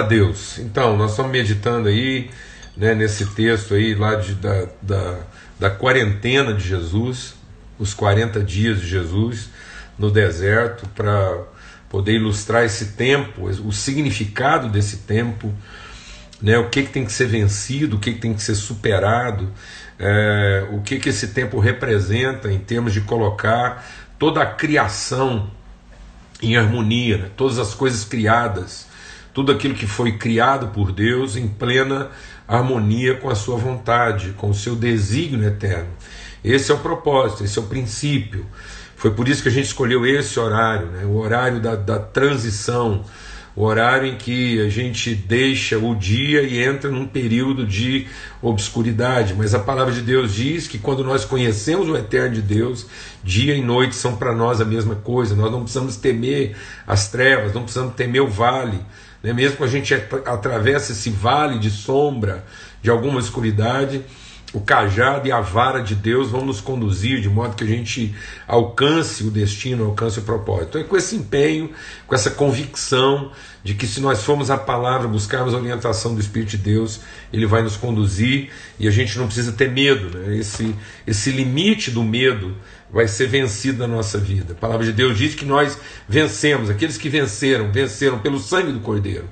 a Deus. Então, nós estamos meditando aí, né, nesse texto aí lá de, da, da, da quarentena de Jesus, os 40 dias de Jesus no deserto, para poder ilustrar esse tempo, o significado desse tempo, né, o que, que tem que ser vencido, o que, que tem que ser superado, é, o que, que esse tempo representa em termos de colocar toda a criação em harmonia, né, todas as coisas criadas tudo aquilo que foi criado por Deus em plena harmonia com a sua vontade, com o seu desígnio eterno. Esse é o propósito, esse é o princípio. Foi por isso que a gente escolheu esse horário, né? o horário da, da transição, o horário em que a gente deixa o dia e entra num período de obscuridade. Mas a palavra de Deus diz que quando nós conhecemos o eterno de Deus, dia e noite são para nós a mesma coisa. Nós não precisamos temer as trevas, não precisamos temer o vale né? mesmo que a gente atravesse esse vale de sombra, de alguma escuridade, o cajado e a vara de Deus vão nos conduzir de modo que a gente alcance o destino, alcance o propósito. Então é com esse empenho, com essa convicção de que se nós formos a palavra, buscarmos a orientação do Espírito de Deus, ele vai nos conduzir e a gente não precisa ter medo. Né? Esse, esse limite do medo vai ser vencido na nossa vida. A palavra de Deus diz que nós vencemos, aqueles que venceram, venceram pelo sangue do Cordeiro.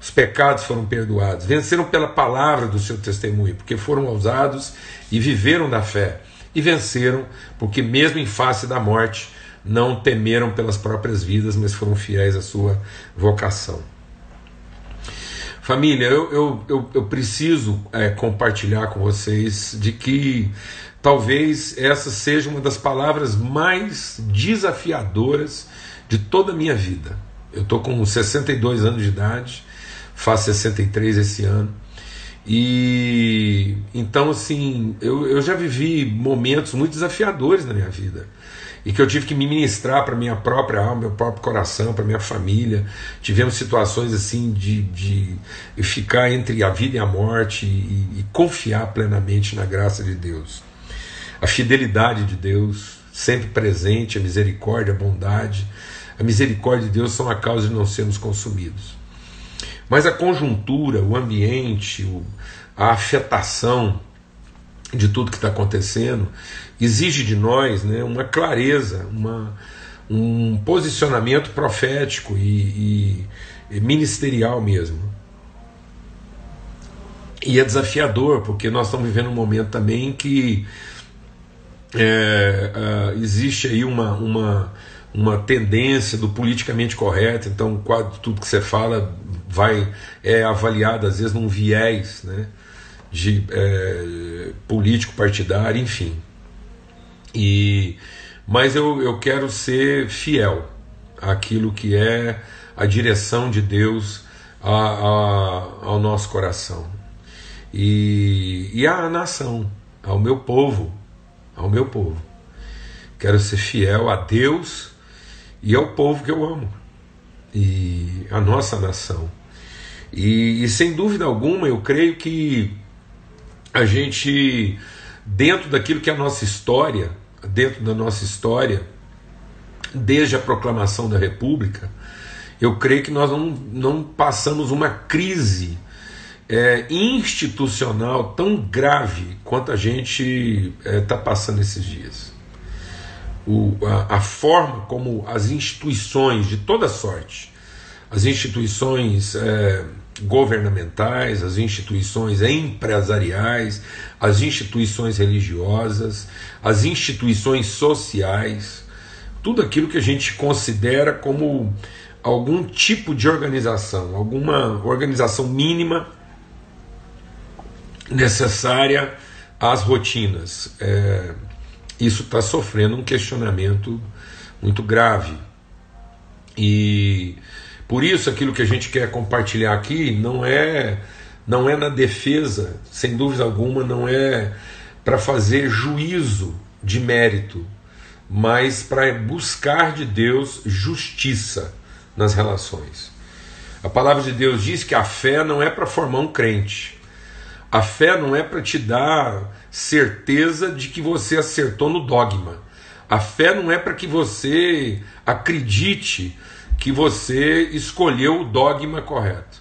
Os pecados foram perdoados, venceram pela palavra do seu testemunho, porque foram ousados e viveram da fé. E venceram porque, mesmo em face da morte, não temeram pelas próprias vidas, mas foram fiéis à sua vocação. Família, eu, eu, eu, eu preciso é, compartilhar com vocês de que Talvez essa seja uma das palavras mais desafiadoras de toda a minha vida. Eu estou com 62 anos de idade, faço 63 esse ano. E então, assim, eu, eu já vivi momentos muito desafiadores na minha vida e que eu tive que me ministrar para minha própria alma, meu próprio coração, para minha família. Tivemos situações assim de, de ficar entre a vida e a morte e, e confiar plenamente na graça de Deus a fidelidade de Deus, sempre presente, a misericórdia, a bondade. A misericórdia de Deus são a causa de não sermos consumidos. Mas a conjuntura, o ambiente, a afetação de tudo que está acontecendo exige de nós né, uma clareza, uma, um posicionamento profético e, e, e ministerial mesmo. E é desafiador, porque nós estamos vivendo um momento também que é, é, existe aí uma, uma, uma tendência do politicamente correto, então quase tudo que você fala vai é avaliado às vezes num viés né, de é, político partidário, enfim. E, mas eu, eu quero ser fiel àquilo que é a direção de Deus a, a, ao nosso coração e, e à nação, ao meu povo ao meu povo. Quero ser fiel a Deus e ao povo que eu amo, e a nossa nação. E, e sem dúvida alguma, eu creio que a gente, dentro daquilo que é a nossa história, dentro da nossa história, desde a proclamação da República, eu creio que nós não, não passamos uma crise é, institucional tão grave quanto a gente está é, tá passando esses dias. O, a, a, forma como as instituições de toda sorte, as instituições é, governamentais, as instituições empresariais, as instituições religiosas, as instituições sociais, tudo aquilo que a gente considera como algum tipo de organização, alguma organização mínima necessária às rotinas. É, isso está sofrendo um questionamento muito grave. E por isso aquilo que a gente quer compartilhar aqui não é não é na defesa, sem dúvida alguma, não é para fazer juízo de mérito, mas para buscar de Deus justiça nas relações. A palavra de Deus diz que a fé não é para formar um crente. A fé não é para te dar certeza de que você acertou no dogma. A fé não é para que você acredite que você escolheu o dogma correto.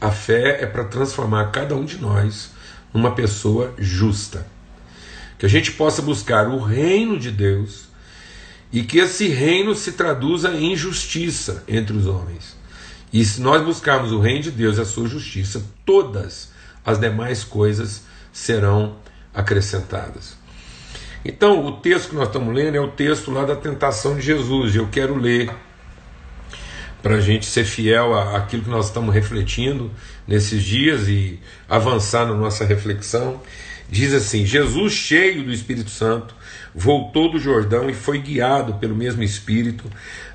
A fé é para transformar cada um de nós numa pessoa justa. Que a gente possa buscar o reino de Deus e que esse reino se traduza em justiça entre os homens. E se nós buscarmos o reino de Deus e a sua justiça, todas as demais coisas serão acrescentadas. Então, o texto que nós estamos lendo é o texto lá da tentação de Jesus, e eu quero ler para a gente ser fiel àquilo que nós estamos refletindo nesses dias e avançar na nossa reflexão. Diz assim: Jesus, cheio do Espírito Santo, voltou do Jordão e foi guiado pelo mesmo Espírito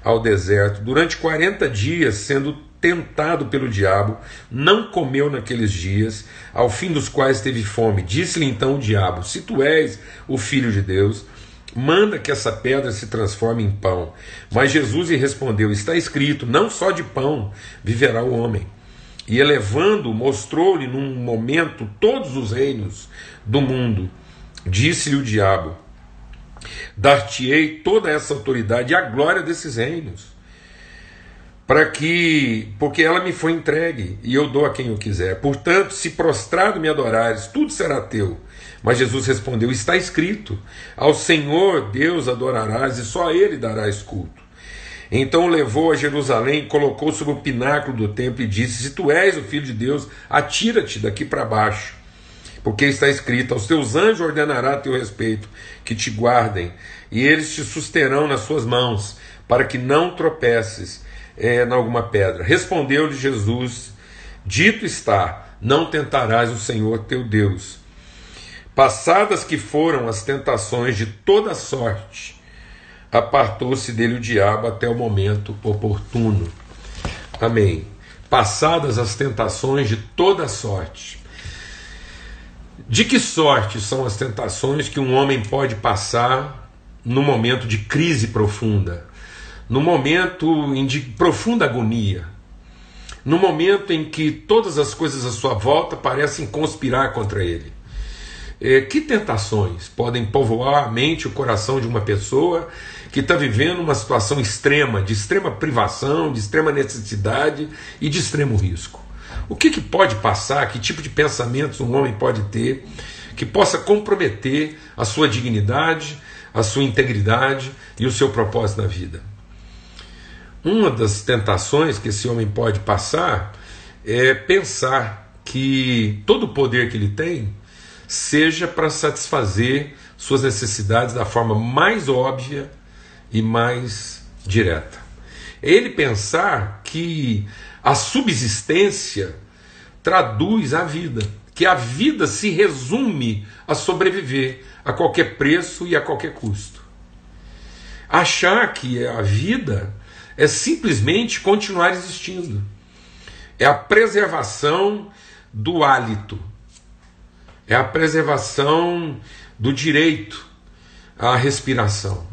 ao deserto. Durante 40 dias, sendo tentado pelo diabo, não comeu naqueles dias, ao fim dos quais teve fome. Disse-lhe então o diabo: Se tu és o filho de Deus, manda que essa pedra se transforme em pão. Mas Jesus lhe respondeu: Está escrito: Não só de pão viverá o homem. E elevando, mostrou-lhe num momento todos os reinos do mundo. Disse-lhe o diabo: Dar-te-ei toda essa autoridade e a glória desses reinos para que, porque ela me foi entregue e eu dou a quem eu quiser. Portanto, se prostrado me adorares, tudo será teu. Mas Jesus respondeu: Está escrito: Ao Senhor Deus adorarás e só a Ele darás culto. Então o levou a Jerusalém, colocou sobre o pináculo do templo e disse: Se tu és o filho de Deus, atira-te daqui para baixo. Porque está escrito: Aos teus anjos ordenará teu respeito que te guardem, e eles te susterão nas suas mãos, para que não tropeces é, em alguma pedra. Respondeu-lhe Jesus: Dito está, não tentarás o Senhor teu Deus. Passadas que foram as tentações de toda sorte, apartou-se dele o diabo até o momento oportuno. Amém. Passadas as tentações de toda sorte. De que sorte são as tentações que um homem pode passar no momento de crise profunda? no momento de profunda agonia, no momento em que todas as coisas à sua volta parecem conspirar contra ele. É, que tentações podem povoar a mente e o coração de uma pessoa que está vivendo uma situação extrema, de extrema privação, de extrema necessidade e de extremo risco? O que, que pode passar, que tipo de pensamentos um homem pode ter que possa comprometer a sua dignidade, a sua integridade e o seu propósito na vida? Uma das tentações que esse homem pode passar é pensar que todo o poder que ele tem seja para satisfazer suas necessidades da forma mais óbvia e mais direta. Ele pensar que a subsistência traduz a vida, que a vida se resume a sobreviver a qualquer preço e a qualquer custo. Achar que a vida é simplesmente continuar existindo. É a preservação do hálito, é a preservação do direito à respiração,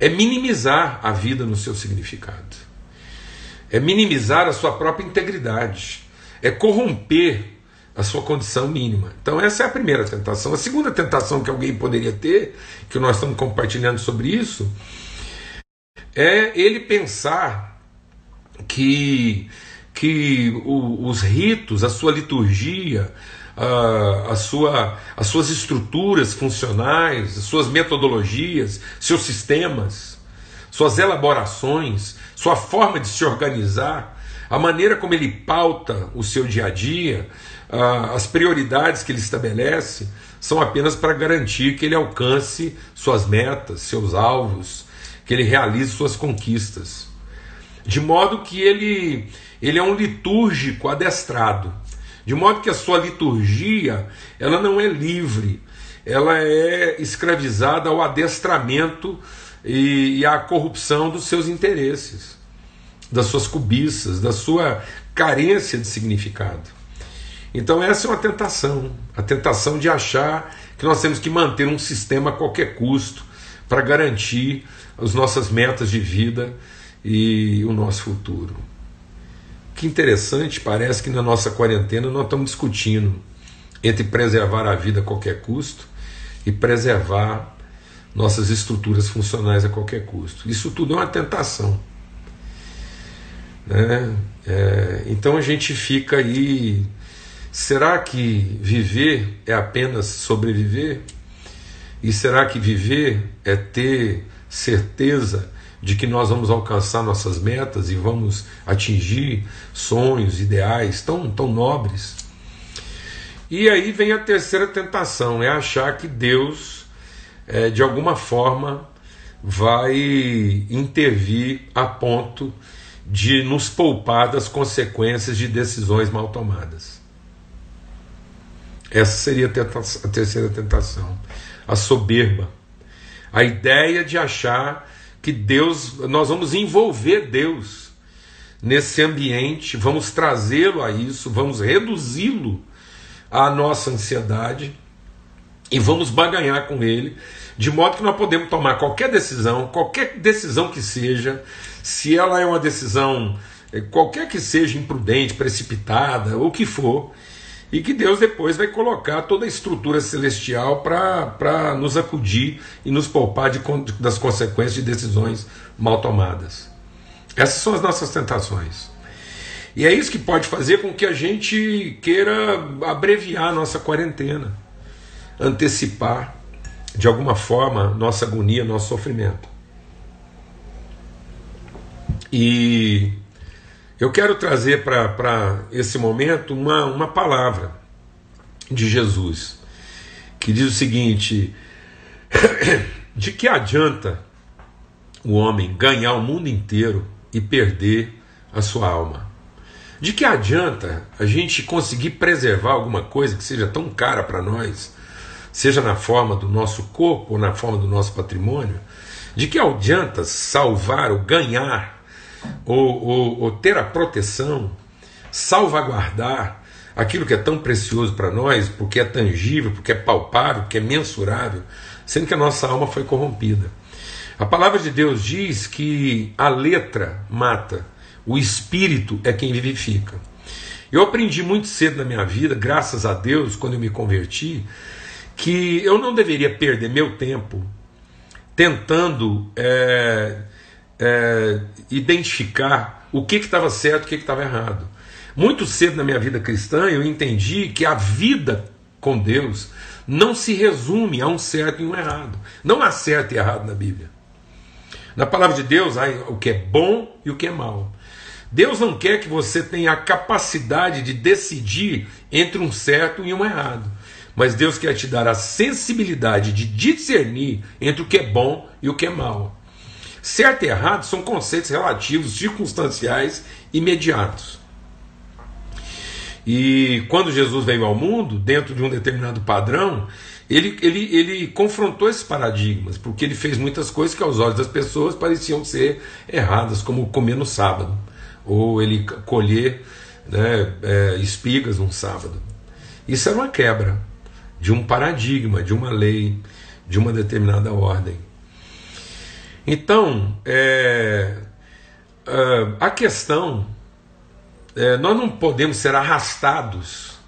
é minimizar a vida no seu significado, é minimizar a sua própria integridade, é corromper a sua condição mínima. Então, essa é a primeira tentação. A segunda tentação que alguém poderia ter, que nós estamos compartilhando sobre isso, é ele pensar que, que o, os ritos, a sua liturgia, a, a sua, as suas estruturas funcionais, as suas metodologias, seus sistemas, suas elaborações, sua forma de se organizar, a maneira como ele pauta o seu dia a dia, as prioridades que ele estabelece, são apenas para garantir que ele alcance suas metas, seus alvos, que ele realize suas conquistas. De modo que ele, ele é um litúrgico adestrado. De modo que a sua liturgia, ela não é livre, ela é escravizada ao adestramento e, e à corrupção dos seus interesses, das suas cobiças, da sua carência de significado. Então, essa é uma tentação a tentação de achar que nós temos que manter um sistema a qualquer custo para garantir as nossas metas de vida e o nosso futuro. Que interessante, parece que na nossa quarentena nós estamos discutindo entre preservar a vida a qualquer custo e preservar nossas estruturas funcionais a qualquer custo. Isso tudo é uma tentação. Né? É, então a gente fica aí. Será que viver é apenas sobreviver? E será que viver é ter certeza de que nós vamos alcançar nossas metas e vamos atingir sonhos, ideais tão, tão nobres? E aí vem a terceira tentação: é achar que Deus, é, de alguma forma, vai intervir a ponto de nos poupar das consequências de decisões mal tomadas. Essa seria a terceira tentação, a soberba. A ideia de achar que Deus, nós vamos envolver Deus nesse ambiente, vamos trazê-lo a isso, vamos reduzi-lo à nossa ansiedade e vamos baganhar com ele, de modo que nós podemos tomar qualquer decisão, qualquer decisão que seja, se ela é uma decisão, eh, qualquer que seja imprudente, precipitada, ou que for, e que Deus depois vai colocar toda a estrutura celestial para nos acudir e nos poupar de, das consequências de decisões mal tomadas. Essas são as nossas tentações. E é isso que pode fazer com que a gente queira abreviar a nossa quarentena, antecipar de alguma forma nossa agonia, nosso sofrimento. E eu quero trazer para esse momento uma, uma palavra de Jesus, que diz o seguinte: de que adianta o homem ganhar o mundo inteiro e perder a sua alma? De que adianta a gente conseguir preservar alguma coisa que seja tão cara para nós, seja na forma do nosso corpo ou na forma do nosso patrimônio? De que adianta salvar ou ganhar ou, ou, ou ter a proteção, salvaguardar aquilo que é tão precioso para nós, porque é tangível, porque é palpável, porque é mensurável, sendo que a nossa alma foi corrompida. A palavra de Deus diz que a letra mata, o espírito é quem vivifica. Eu aprendi muito cedo na minha vida, graças a Deus, quando eu me converti, que eu não deveria perder meu tempo tentando é, é, identificar o que estava certo e o que estava errado. Muito cedo na minha vida cristã eu entendi que a vida com Deus não se resume a um certo e um errado. Não há certo e errado na Bíblia. Na palavra de Deus há o que é bom e o que é mal. Deus não quer que você tenha a capacidade de decidir entre um certo e um errado. Mas Deus quer te dar a sensibilidade de discernir entre o que é bom e o que é mal. Certo e errado são conceitos relativos, circunstanciais, imediatos. E quando Jesus veio ao mundo, dentro de um determinado padrão, ele, ele, ele confrontou esses paradigmas, porque ele fez muitas coisas que aos olhos das pessoas pareciam ser erradas, como comer no sábado, ou ele colher né, é, espigas num sábado. Isso era uma quebra de um paradigma, de uma lei, de uma determinada ordem. Então, é, é, a questão, é, nós não podemos ser arrastados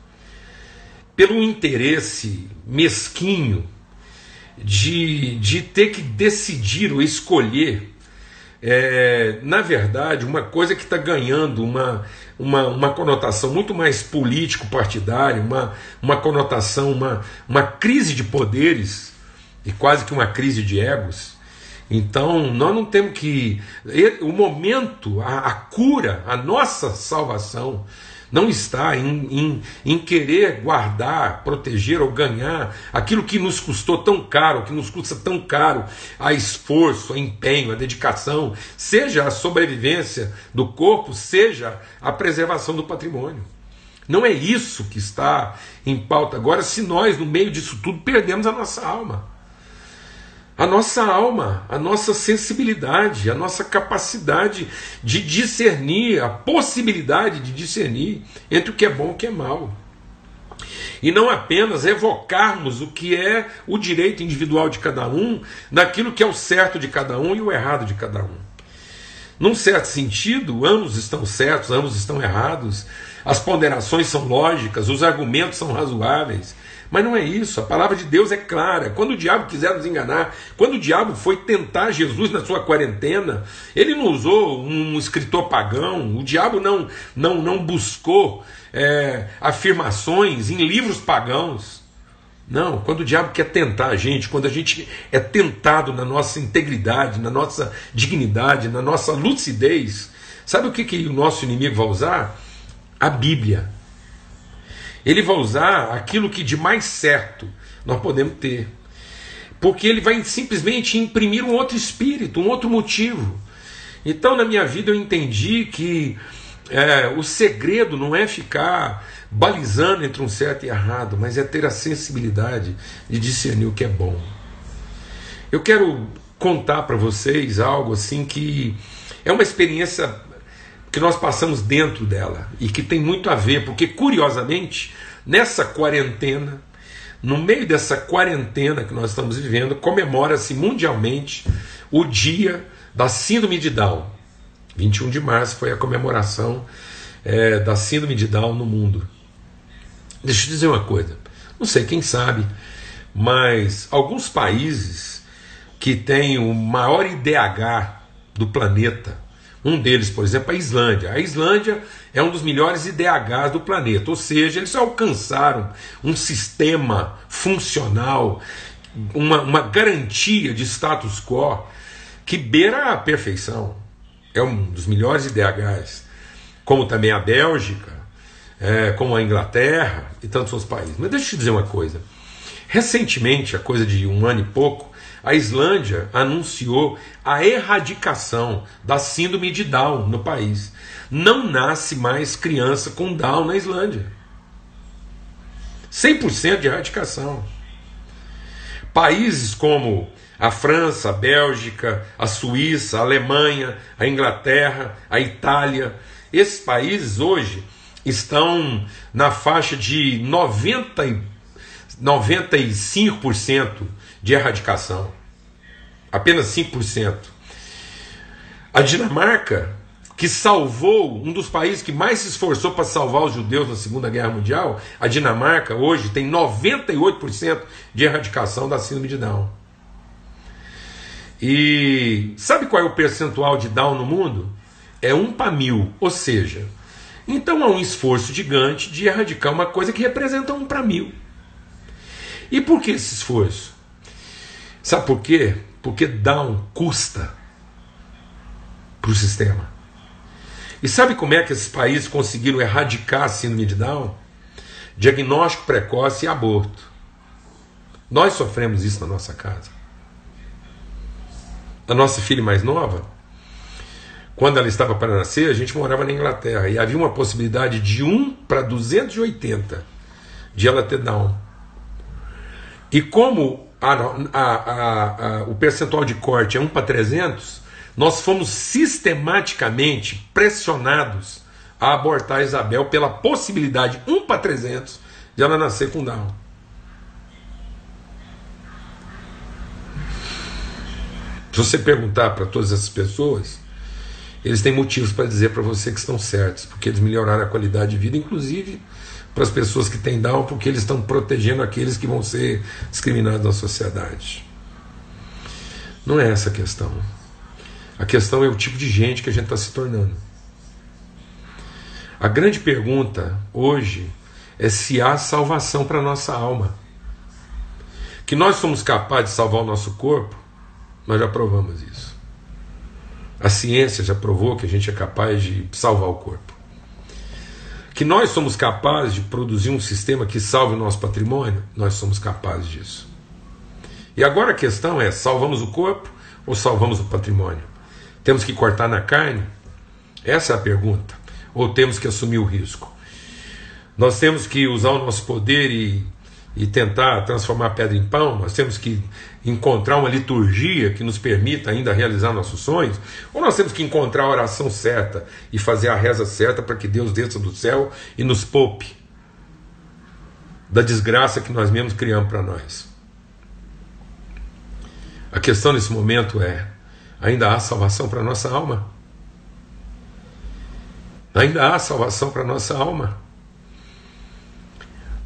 pelo interesse mesquinho de, de ter que decidir ou escolher, é, na verdade, uma coisa que está ganhando uma, uma, uma conotação muito mais político-partidária, uma, uma conotação, uma, uma crise de poderes e quase que uma crise de egos então, nós não temos que. O momento, a, a cura, a nossa salvação, não está em, em, em, querer guardar, proteger ou ganhar aquilo que nos custou tão caro, que nos custa tão caro, a esforço, a empenho, a dedicação, seja a sobrevivência do corpo, seja a preservação do patrimônio. Não é isso que está em pauta agora, se nós, no meio disso tudo, perdemos a nossa alma a nossa alma, a nossa sensibilidade, a nossa capacidade de discernir, a possibilidade de discernir entre o que é bom e o que é mal. E não apenas evocarmos o que é o direito individual de cada um, daquilo que é o certo de cada um e o errado de cada um. Num certo sentido, ambos estão certos, ambos estão errados, as ponderações são lógicas, os argumentos são razoáveis, Mas não é isso, a palavra de Deus é clara. Quando o diabo quiser nos enganar, quando o diabo foi tentar Jesus na sua quarentena, ele não usou um escritor pagão, o diabo não, não, não buscou é, afirmações em livros pagãos. Não, quando o diabo quer tentar a gente, quando a gente é tentado na nossa integridade, na nossa dignidade, na nossa lucidez, sabe o que, que o nosso inimigo vai usar? A Bíblia ele vai usar aquilo que de mais certo nós podemos ter. Porque ele vai simplesmente imprimir um outro espírito, um outro motivo. Então, na minha vida, eu entendi que é, o segredo não é ficar balizando entre um certo e errado, mas é ter a sensibilidade de discernir o que é bom. Eu quero contar para vocês algo assim que é uma experiência que nós passamos dentro dela e que tem muito a ver, porque curiosamente, nessa quarentena, no meio dessa quarentena que nós estamos vivendo, comemora-se mundialmente o dia da Síndrome de Down. 21 de março foi a comemoração é, da Síndrome de Down no mundo. Deixa eu dizer uma coisa, não sei quem sabe, mas alguns países que têm o maior IDH do planeta, um deles, por exemplo, a Islândia. A Islândia é um dos melhores IDHs do planeta, ou seja, eles alcançaram um sistema funcional, uma, uma garantia de status quo que beira a perfeição. É um dos melhores IDHs, como também a Bélgica, é, como a Inglaterra e tantos outros países. Mas deixa eu te dizer uma coisa. Recentemente, a coisa de um ano e pouco, a Islândia anunciou a erradicação da síndrome de Down no país. Não nasce mais criança com Down na Islândia. 100% de erradicação. Países como a França, a Bélgica, a Suíça, a Alemanha, a Inglaterra, a Itália, esses países hoje estão na faixa de 90, 95% de erradicação. Apenas 5%. A Dinamarca, que salvou, um dos países que mais se esforçou para salvar os judeus na Segunda Guerra Mundial, a Dinamarca hoje tem 98% de erradicação da síndrome de Down. E sabe qual é o percentual de Down no mundo? É 1 para mil, ou seja, então há um esforço gigante de erradicar uma coisa que representa 1 para mil. E por que esse esforço? Sabe por quê? Porque Down custa para o sistema. E sabe como é que esses países conseguiram erradicar a síndrome de Down? Diagnóstico precoce e aborto. Nós sofremos isso na nossa casa. A nossa filha mais nova, quando ela estava para nascer, a gente morava na Inglaterra e havia uma possibilidade de 1 para 280 de ela ter Down. E como a, a, a, o percentual de corte é 1 para 300, nós fomos sistematicamente pressionados a abortar Isabel pela possibilidade 1 para 300 de ela nascer com Down. Se você perguntar para todas essas pessoas, eles têm motivos para dizer para você que estão certos, porque eles melhoraram a qualidade de vida, inclusive para as pessoas que têm Down, porque eles estão protegendo aqueles que vão ser discriminados na sociedade. Não é essa a questão. A questão é o tipo de gente que a gente está se tornando. A grande pergunta hoje é se há salvação para a nossa alma. Que nós somos capazes de salvar o nosso corpo, nós já provamos isso. A ciência já provou que a gente é capaz de salvar o corpo que nós somos capazes de produzir um sistema que salve o nosso patrimônio, nós somos capazes disso. E agora a questão é: salvamos o corpo ou salvamos o patrimônio? Temos que cortar na carne? Essa é a pergunta. Ou temos que assumir o risco? Nós temos que usar o nosso poder e e tentar transformar a pedra em pão, nós temos que encontrar uma liturgia que nos permita ainda realizar nossos sonhos, ou nós temos que encontrar a oração certa e fazer a reza certa para que Deus desça do céu e nos poupe da desgraça que nós mesmos criamos para nós. A questão nesse momento é: ainda há salvação para nossa alma? Ainda há salvação para nossa alma?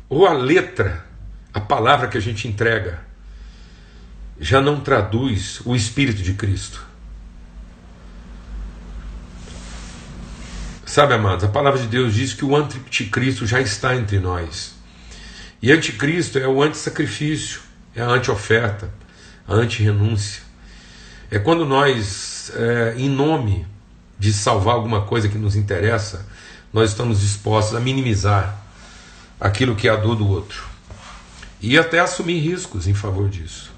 Ou a letra a palavra que a gente entrega já não traduz o Espírito de Cristo. Sabe, amados, a palavra de Deus diz que o anticristo já está entre nós. E anticristo é o antissacrifício, é a anti-oferta, a anti-renúncia. É quando nós, é, em nome de salvar alguma coisa que nos interessa, nós estamos dispostos a minimizar aquilo que é a dor do outro. E até assumir riscos em favor disso.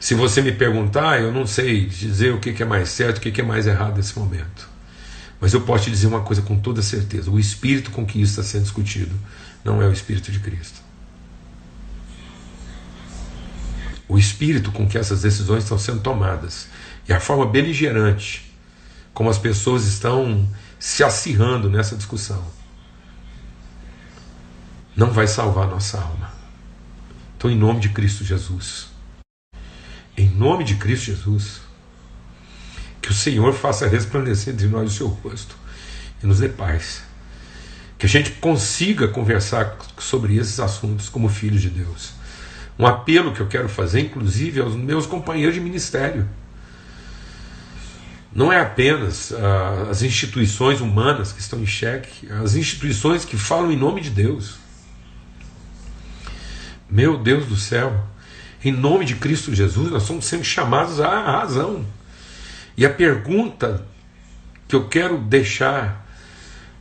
Se você me perguntar, eu não sei dizer o que é mais certo, o que é mais errado nesse momento. Mas eu posso te dizer uma coisa com toda certeza: o espírito com que isso está sendo discutido não é o espírito de Cristo. O espírito com que essas decisões estão sendo tomadas e a forma beligerante como as pessoas estão se acirrando nessa discussão não vai salvar nossa alma. Então, em nome de Cristo Jesus, em nome de Cristo Jesus, que o Senhor faça resplandecer de nós o seu rosto e nos dê paz. Que a gente consiga conversar sobre esses assuntos como filhos de Deus. Um apelo que eu quero fazer, inclusive, aos meus companheiros de ministério. Não é apenas ah, as instituições humanas que estão em xeque, as instituições que falam em nome de Deus. Meu Deus do céu, em nome de Cristo Jesus, nós estamos sendo chamados à razão. E a pergunta que eu quero deixar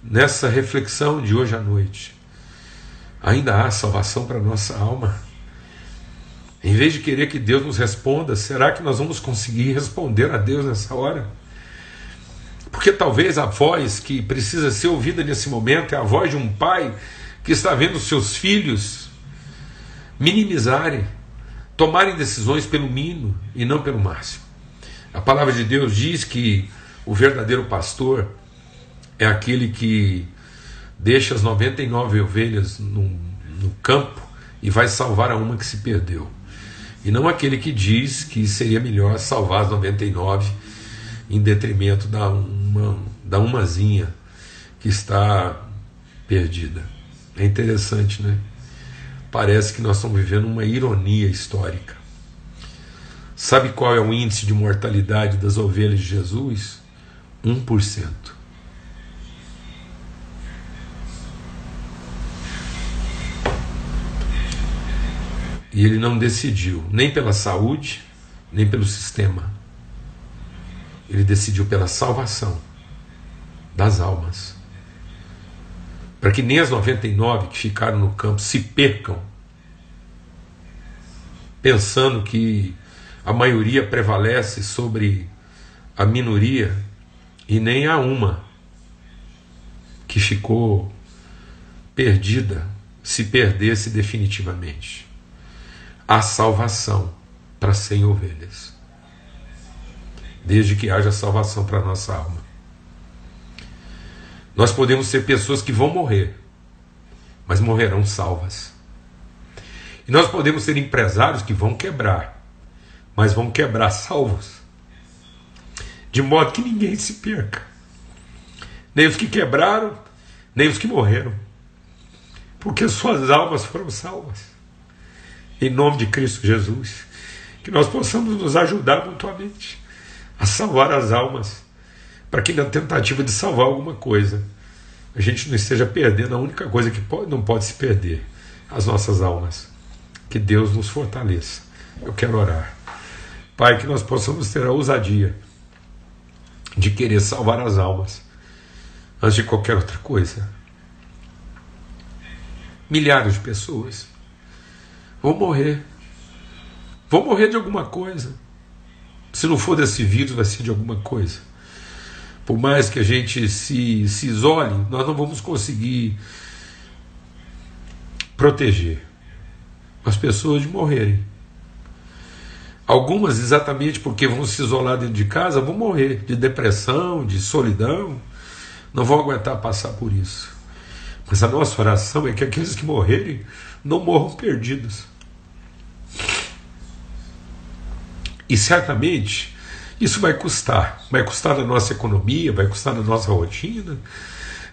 nessa reflexão de hoje à noite: ainda há salvação para nossa alma? Em vez de querer que Deus nos responda, será que nós vamos conseguir responder a Deus nessa hora? Porque talvez a voz que precisa ser ouvida nesse momento é a voz de um pai que está vendo seus filhos minimizarem, tomarem decisões pelo mínimo e não pelo máximo. A palavra de Deus diz que o verdadeiro pastor é aquele que deixa as 99 ovelhas no, no campo e vai salvar a uma que se perdeu. E não aquele que diz que seria melhor salvar as 99 em detrimento da, uma, da umazinha que está perdida. É interessante, né? Parece que nós estamos vivendo uma ironia histórica. Sabe qual é o índice de mortalidade das ovelhas de Jesus? 1%. E ele não decidiu nem pela saúde, nem pelo sistema. Ele decidiu pela salvação das almas. Para que nem as 99 que ficaram no campo se percam, pensando que a maioria prevalece sobre a minoria e nem há uma que ficou perdida se perdesse definitivamente. Há salvação para cem ovelhas, desde que haja salvação para a nossa alma. Nós podemos ser pessoas que vão morrer, mas morrerão salvas. E nós podemos ser empresários que vão quebrar, mas vão quebrar salvos, de modo que ninguém se perca, nem os que quebraram, nem os que morreram, porque suas almas foram salvas. Em nome de Cristo Jesus, que nós possamos nos ajudar mutuamente a salvar as almas, para que na tentativa de salvar alguma coisa, a gente não esteja perdendo a única coisa que pode, não pode se perder, as nossas almas. Que Deus nos fortaleça. Eu quero orar. Pai, que nós possamos ter a ousadia de querer salvar as almas antes de qualquer outra coisa. Milhares de pessoas vão morrer. Vão morrer de alguma coisa. Se não for desse vírus, vai ser de alguma coisa. Por mais que a gente se, se isole, nós não vamos conseguir proteger as pessoas de morrerem. Algumas, exatamente porque vão se isolar dentro de casa, vão morrer de depressão, de solidão, não vão aguentar passar por isso. Mas a nossa oração é que aqueles que morrerem não morram perdidos. E certamente isso vai custar. Vai custar na nossa economia, vai custar na nossa rotina,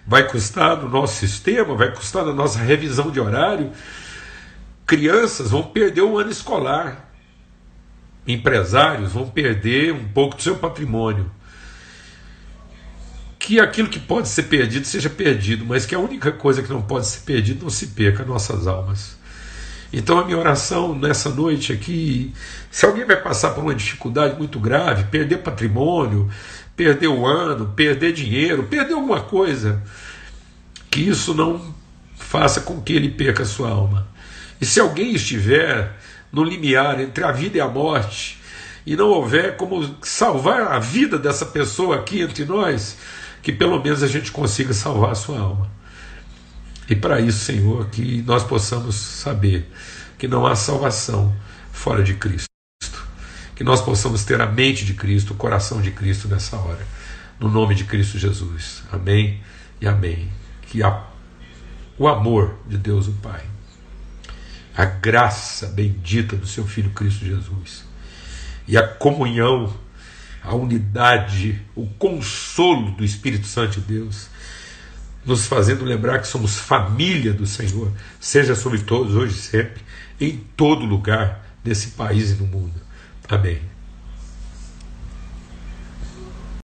vai custar no nosso sistema, vai custar na nossa revisão de horário. crianças vão perder o ano escolar, empresários vão perder um pouco do seu patrimônio. Que aquilo que pode ser perdido seja perdido, mas que a única coisa que não pode ser perdido não se perca nossas almas. Então a minha oração nessa noite aqui, se alguém vai passar por uma dificuldade muito grave, perder patrimônio, perder o ano, perder dinheiro, perder alguma coisa, que isso não faça com que ele perca a sua alma. E se alguém estiver no limiar entre a vida e a morte, e não houver como salvar a vida dessa pessoa aqui entre nós, que pelo menos a gente consiga salvar a sua alma. E para isso, Senhor, que nós possamos saber que não há salvação fora de Cristo. Que nós possamos ter a mente de Cristo, o coração de Cristo nessa hora. No nome de Cristo Jesus. Amém e amém. Que a, o amor de Deus o Pai, a graça bendita do seu Filho Cristo Jesus e a comunhão, a unidade, o consolo do Espírito Santo de Deus nos fazendo lembrar que somos família do Senhor, seja sobre todos, hoje e sempre, em todo lugar, nesse país e no mundo. Amém.